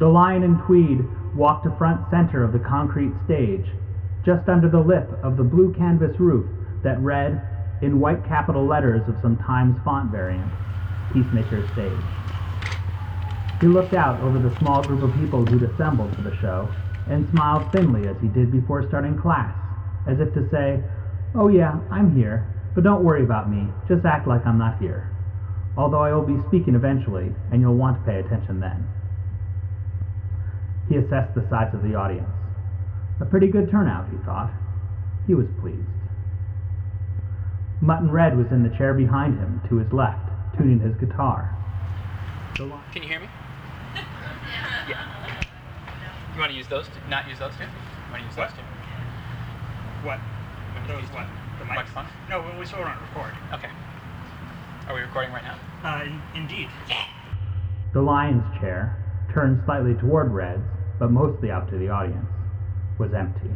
The lion in tweed walked to front center of the concrete stage, just under the lip of the blue canvas roof that read, in white capital letters of some Times font variant, Peacemaker Stage. He looked out over the small group of people who'd assembled for the show and smiled thinly as he did before starting class, as if to say, Oh yeah, I'm here, but don't worry about me, just act like I'm not here. Although I will be speaking eventually, and you'll want to pay attention then. He assessed the size of the audience. A pretty good turnout, he thought. He was pleased. Mutton Red was in the chair behind him, to his left, tuning his guitar. Can you hear me? yeah. You want to use those? Two? Not use those two? You want to use What? those two? What? Those use what? The the mics? microphone? No, we we still don't record. Okay. Are we recording right now? Uh, in- indeed. The lion's chair, turned slightly toward Red's, but mostly out to the audience, was empty.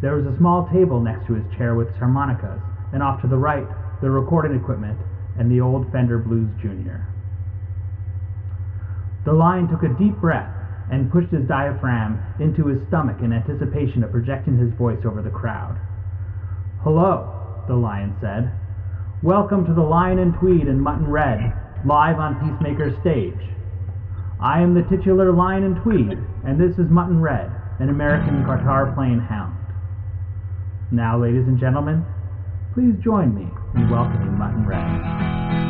There was a small table next to his chair with his harmonicas, and off to the right, the recording equipment and the old Fender Blues Junior. The lion took a deep breath and pushed his diaphragm into his stomach in anticipation of projecting his voice over the crowd. Hello, the lion said. Welcome to the Lion in Tweed and Mutton Red, live on Peacemaker's stage. I am the titular Lion in Tweed, and this is Mutton Red, an American guitar playing hound. Now, ladies and gentlemen, please join me in welcoming Mutton Red.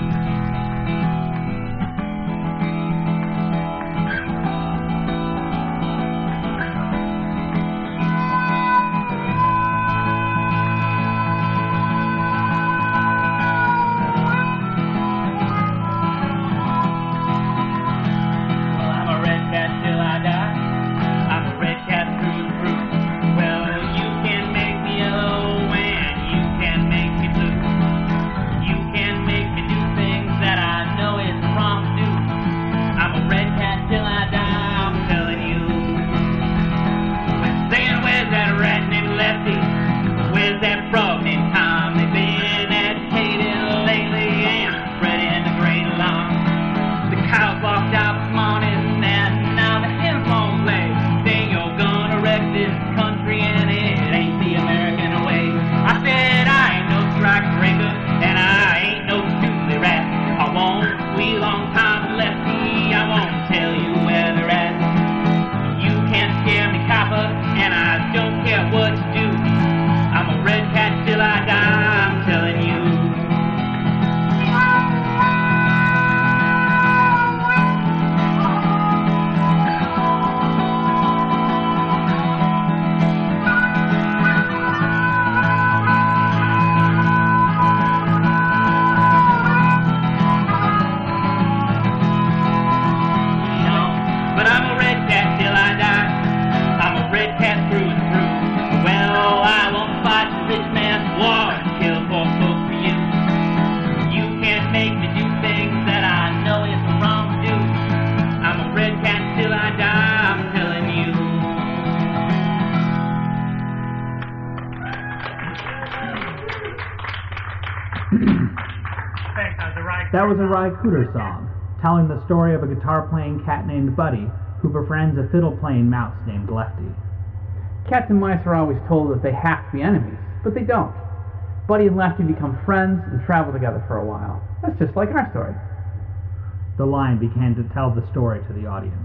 That was a Ry Cooder song, telling the story of a guitar playing cat named Buddy who befriends a fiddle playing mouse named Lefty. Cats and mice are always told that they have to be enemies, but they don't. Buddy and Lefty become friends and travel together for a while. That's just like our story. The lion began to tell the story to the audience.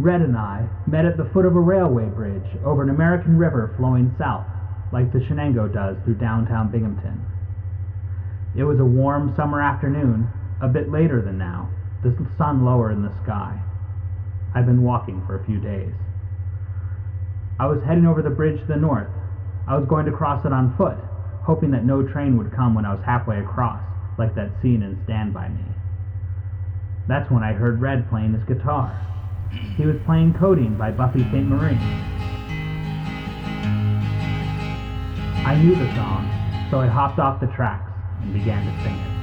Red and I met at the foot of a railway bridge over an American river flowing south, like the Chenango does through downtown Binghamton. It was a warm summer afternoon, a bit later than now, the sun lower in the sky. I've been walking for a few days. I was heading over the bridge to the north. I was going to cross it on foot, hoping that no train would come when I was halfway across, like that scene in Stand By Me. That's when I heard Red playing his guitar. He was playing Codine by Buffy Sainte-Marie. I knew the song, so I hopped off the tracks and began to sing.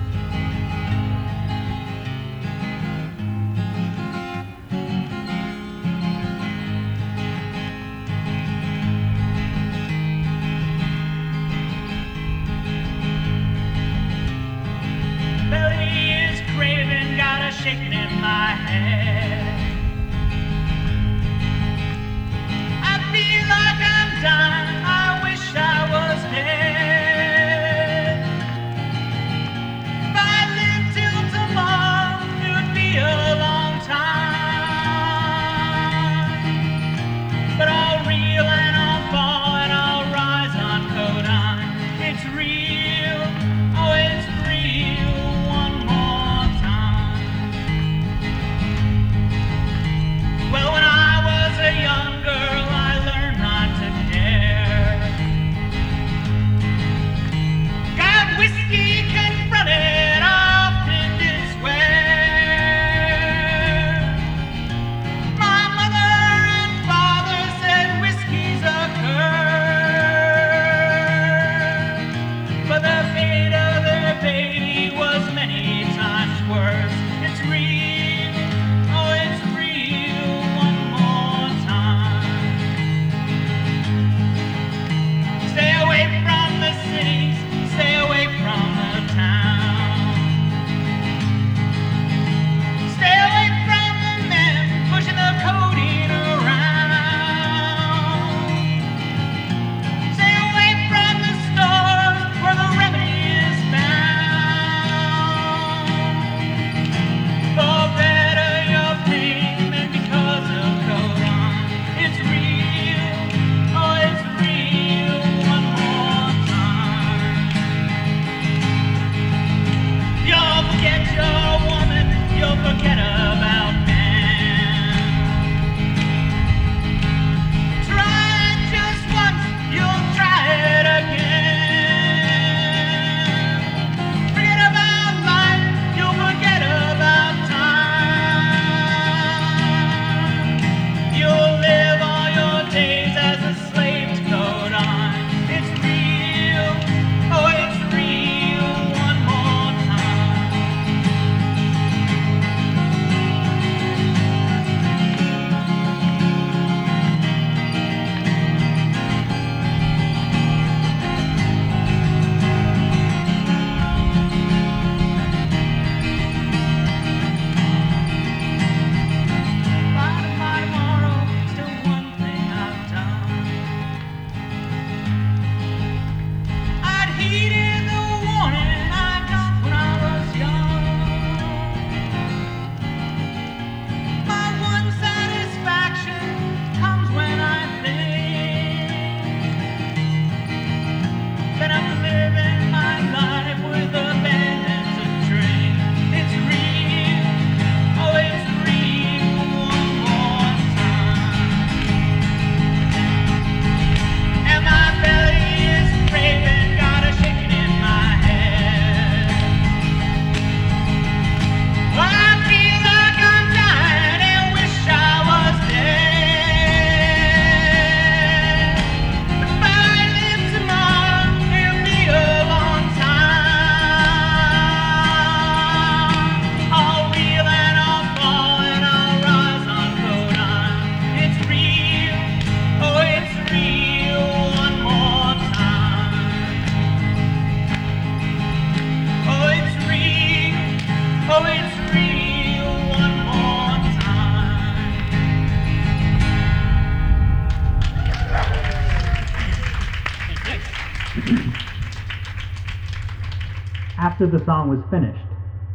The song was finished,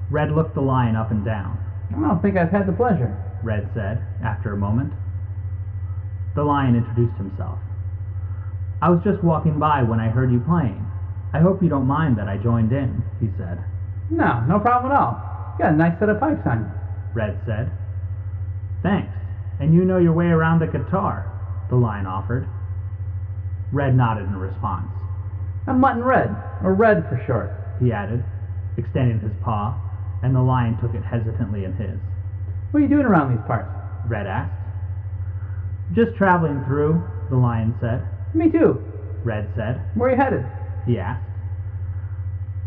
Red looked the lion up and down. I don't think I've had the pleasure. Red said, after a moment. The lion introduced himself. I was just walking by when I heard you playing. I hope you don't mind that I joined in, he said. No, no problem at all. You got a nice set of pipes on you. Red said. Thanks. And you know your way around the guitar, the lion offered. Red nodded in response. I'm Mutton Red, or Red for short. He added, extending his paw, and the lion took it hesitantly in his. What are you doing around these parts? Red asked. Just traveling through, the lion said. Me too. Red said. Where are you headed? He asked.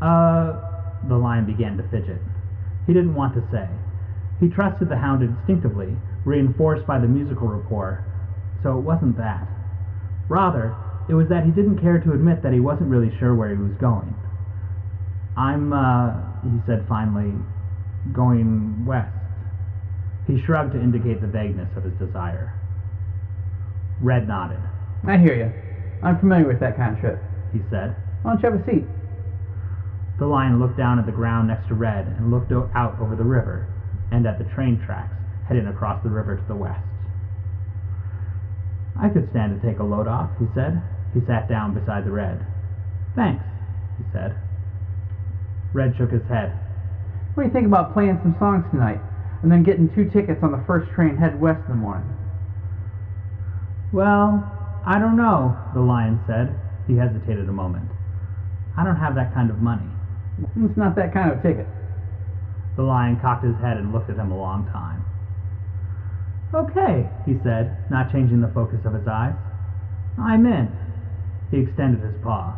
Uh, the lion began to fidget. He didn't want to say. He trusted the hound instinctively, reinforced by the musical rapport, so it wasn't that. Rather, it was that he didn't care to admit that he wasn't really sure where he was going. I'm, uh, he said finally, Going west. He shrugged to indicate the vagueness of his desire. Red nodded. I hear you. I'm familiar with that kind of trip. He said. Why don't you have a seat? The lion looked down at the ground next to Red and looked o- out over the river and at the train tracks heading across the river to the west. I could stand to take a load off, he said. He sat down beside the Red. Thanks, he said. Red shook his head. What do you think about playing some songs tonight, and then getting two tickets on the first train head west in the morning? Well, I don't know, the lion said. He hesitated a moment. I don't have that kind of money. It's not that kind of ticket. The lion cocked his head and looked at him a long time. Okay, he said, not changing the focus of his eyes. I'm in. He extended his paw.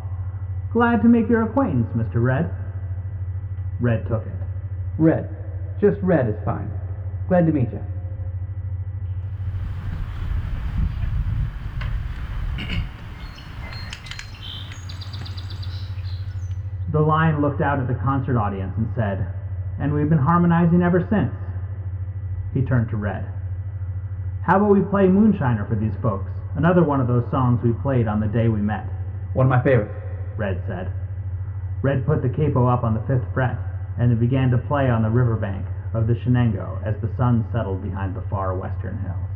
Glad to make your acquaintance, Mr. Red. Red took it. Red. Just red is fine. Glad to meet you. The lion looked out at the concert audience and said, And we've been harmonizing ever since. He turned to Red. How about we play Moonshiner for these folks? Another one of those songs we played on the day we met, One of my favorites. Red said. Red put the capo up on the fifth fret, and it began to play on the riverbank of the Chenango as the sun settled behind the far western hills.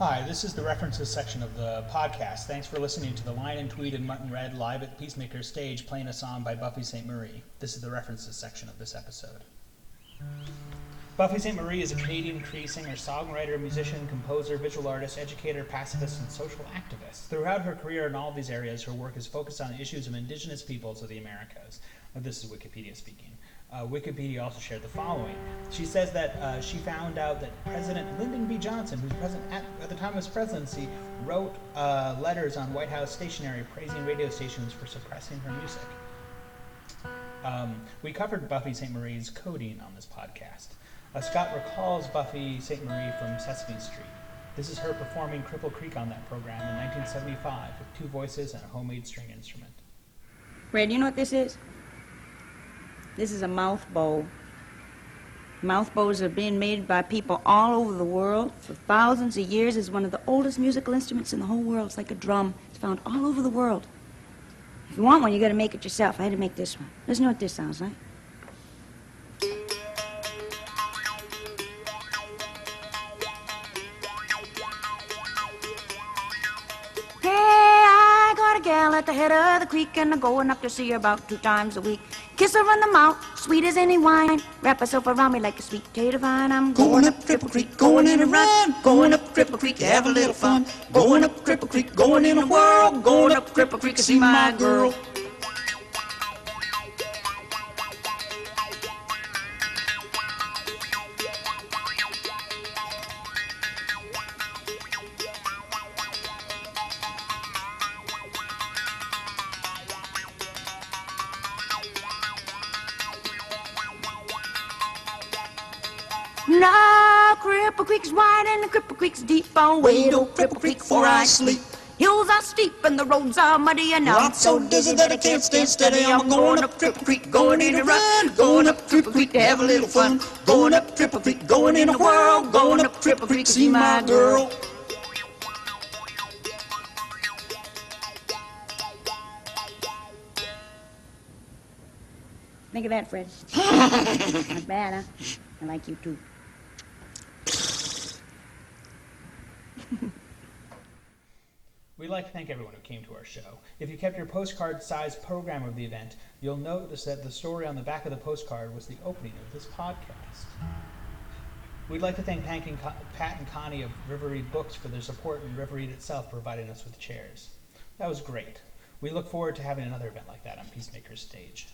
Hi, this is the references section of the podcast. Thanks for listening to the Lion in Tweed and Mutton Red live at Peacemaker stage playing a song by Buffy Sainte-Marie. This is the references section of this episode. Buffy Sainte-Marie is a Canadian Cree singer, songwriter, musician, composer, visual artist, educator, pacifist, and social activist. Throughout her career in all these areas, her work is focused on issues of indigenous peoples of the Americas. This is Wikipedia speaking. Uh, Wikipedia also shared the following. She says that uh, she found out that President Lyndon B. Johnson, who's president at, at the time of his presidency, wrote uh, letters on White House stationery praising radio stations for suppressing her music. Um, we covered Buffy St. Marie's Codine on this podcast. Uh, Scott recalls Buffy Sainte-Marie from Sesame Street. This is her performing Cripple Creek on that program in 1975 with two voices and a homemade string instrument. Red, you know what this is? This is a mouth bow. Mouth bows are being made by people all over the world for thousands of years. It's one of the oldest musical instruments in the whole world. It's like a drum. It's found all over the world. If you want one, you got to make it yourself. I had to make this one. Listen to what this sounds like. Hey, I got a gal at the head of the creek, and I'm going up to see her about two times a week. Kiss her on the mouth, sweet as any wine. Wrap herself around me like a sweet potato vine. I'm going up Cripple Creek, going in a run. Going up Cripple Creek to have a little fun. Going up Cripple Creek, going in a whirl. Going up Cripple Creek to see my girl. Cripple Creek's wide and the Cripple Creek's deep. I'll wade oh Cripple Creek before I sleep. Hills are steep and the roads are muddy and I'm so dizzy that I can't stay steady. I'm going up Cripple Creek, going in a run, going up Cripple Creek to have a little fun. Going up Cripple Creek, going in a whirl, going up Cripple Creek to see my girl. Think of that, Fred. Not bad, huh? I like you too. We'd like to thank everyone who came to our show. If you kept your postcard sized program of the event, you'll notice that the story on the back of the postcard was the opening of this podcast. We'd like to thank Pat and, Con- Pat and Connie of River Books for their support and River itself providing us with chairs. That was great. We look forward to having another event like that on Peacemaker's stage.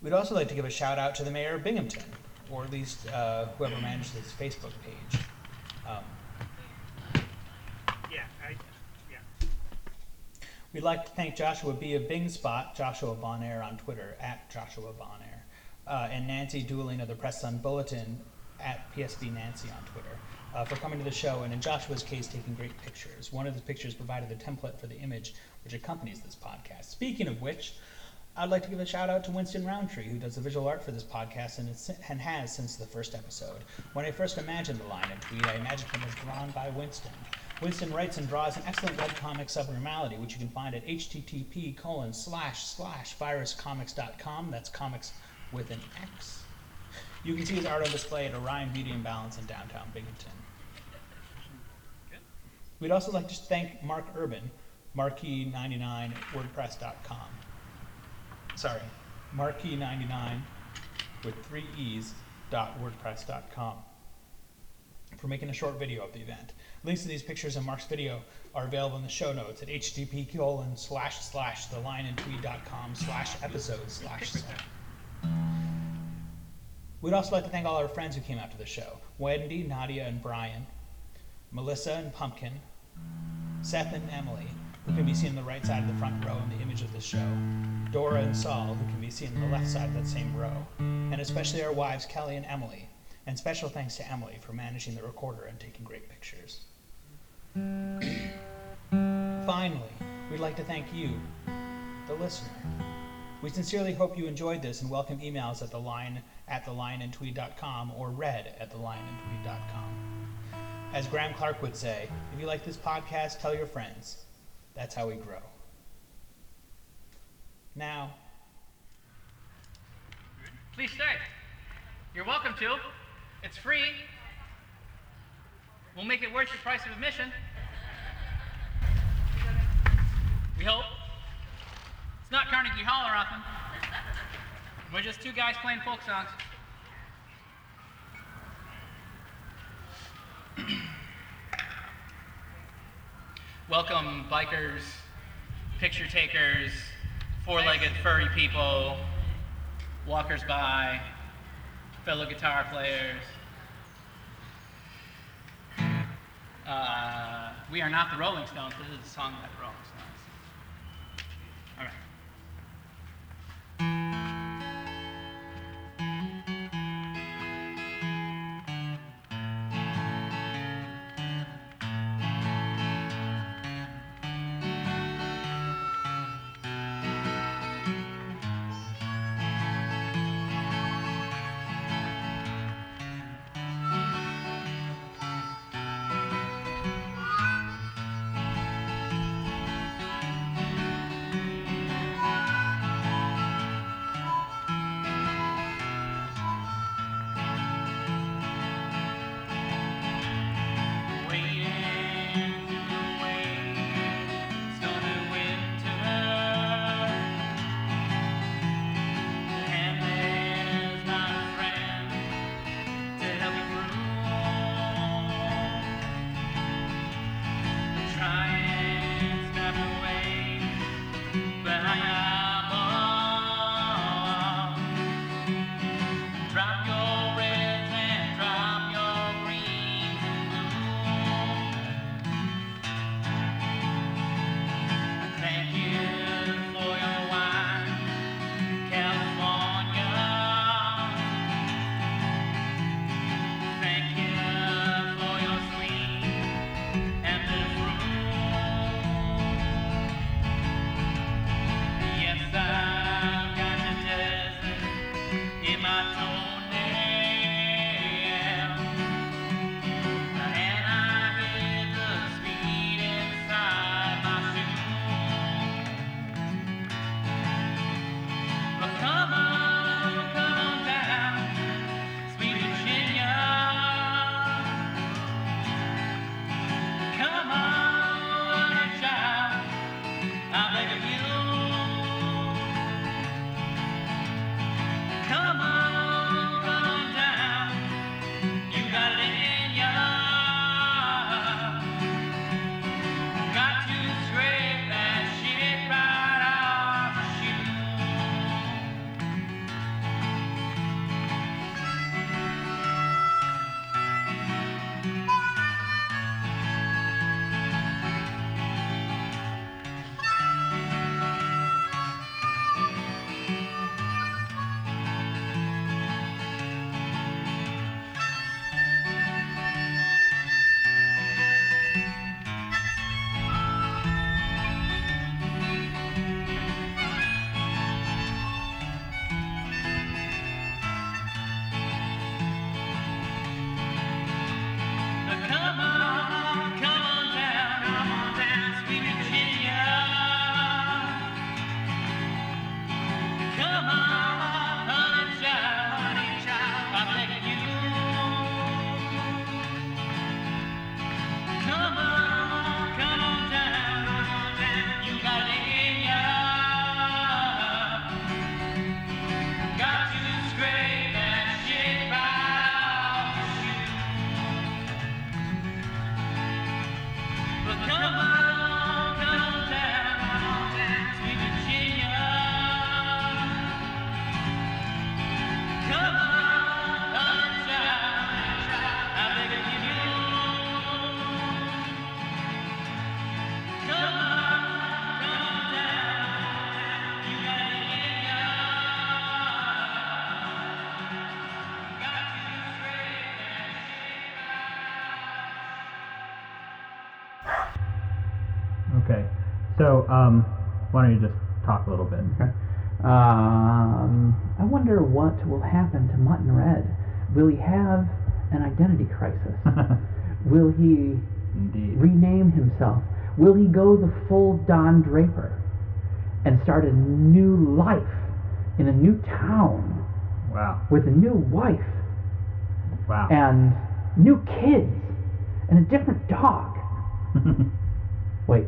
We'd also like to give a shout out to the mayor of Binghamton, or at least uh, whoever managed his Facebook page. Um, Yeah, I, yeah. We'd like to thank Joshua B. of Bing Spot, Joshua Bonaire on Twitter, at Joshua Bonaire, uh, and Nancy Dooling of the Press Sun Bulletin, at PSB Nancy on Twitter, uh, for coming to the show and, in Joshua's case, taking great pictures. One of the pictures provided the template for the image which accompanies this podcast. Speaking of which, I'd like to give a shout out to Winston Rowntree, who does the visual art for this podcast and, and has since the first episode. When I first imagined the Lion in Tweed, I imagined him as drawn by Winston. Winston writes and draws an excellent webcomic Subnormality, which you can find at http colon slash slash viruscomix.com. That's comics with an X. You can see his art on display at Orion Beauty and Balance in downtown Binghamton. We'd also like to thank Mark Urban, marquee99 wordpress.com. Sorry, marquee99 with three E's dot wordpress.com for making a short video of the event. Links to these pictures and Mark's video are available in the show notes at http colon slash slash thelineandtweed.com slash episode slash. We'd also like to thank all our friends who came out to the show Wendy, Nadia, and Brian, Melissa and Pumpkin, Seth and Emily, who can be seen on the right side of the front row in the image of the show, Dora and Saul, who can be seen on the left side of that same row, and especially our wives Kelly and Emily. And special thanks to Emily for managing the recorder and taking great pictures. Finally, we'd like to thank you, the listener. We sincerely hope you enjoyed this and welcome emails at the line at the thelionandtweed.com or read at the thelionandtweed.com. As Graham Clark would say, if you like this podcast, tell your friends. That's how we grow. Now, Please stay. You're welcome to. It's free. We'll make it worth your price of admission. We hope. It's not Carnegie Hall or nothing. We're just two guys playing folk songs. Welcome, bikers, picture takers, four legged furry people, walkers by, fellow guitar players. Uh, we are not the Rolling Stones, this is a song by the Rolling Stones. Why don't you just talk a little bit? Okay. Um, I wonder what will happen to Mutton Red. Will he have an identity crisis? Will he Indeed. rename himself? Will he go the full Don Draper and start a new life in a new town wow. with a new wife Wow. and new kids and a different dog. Wait,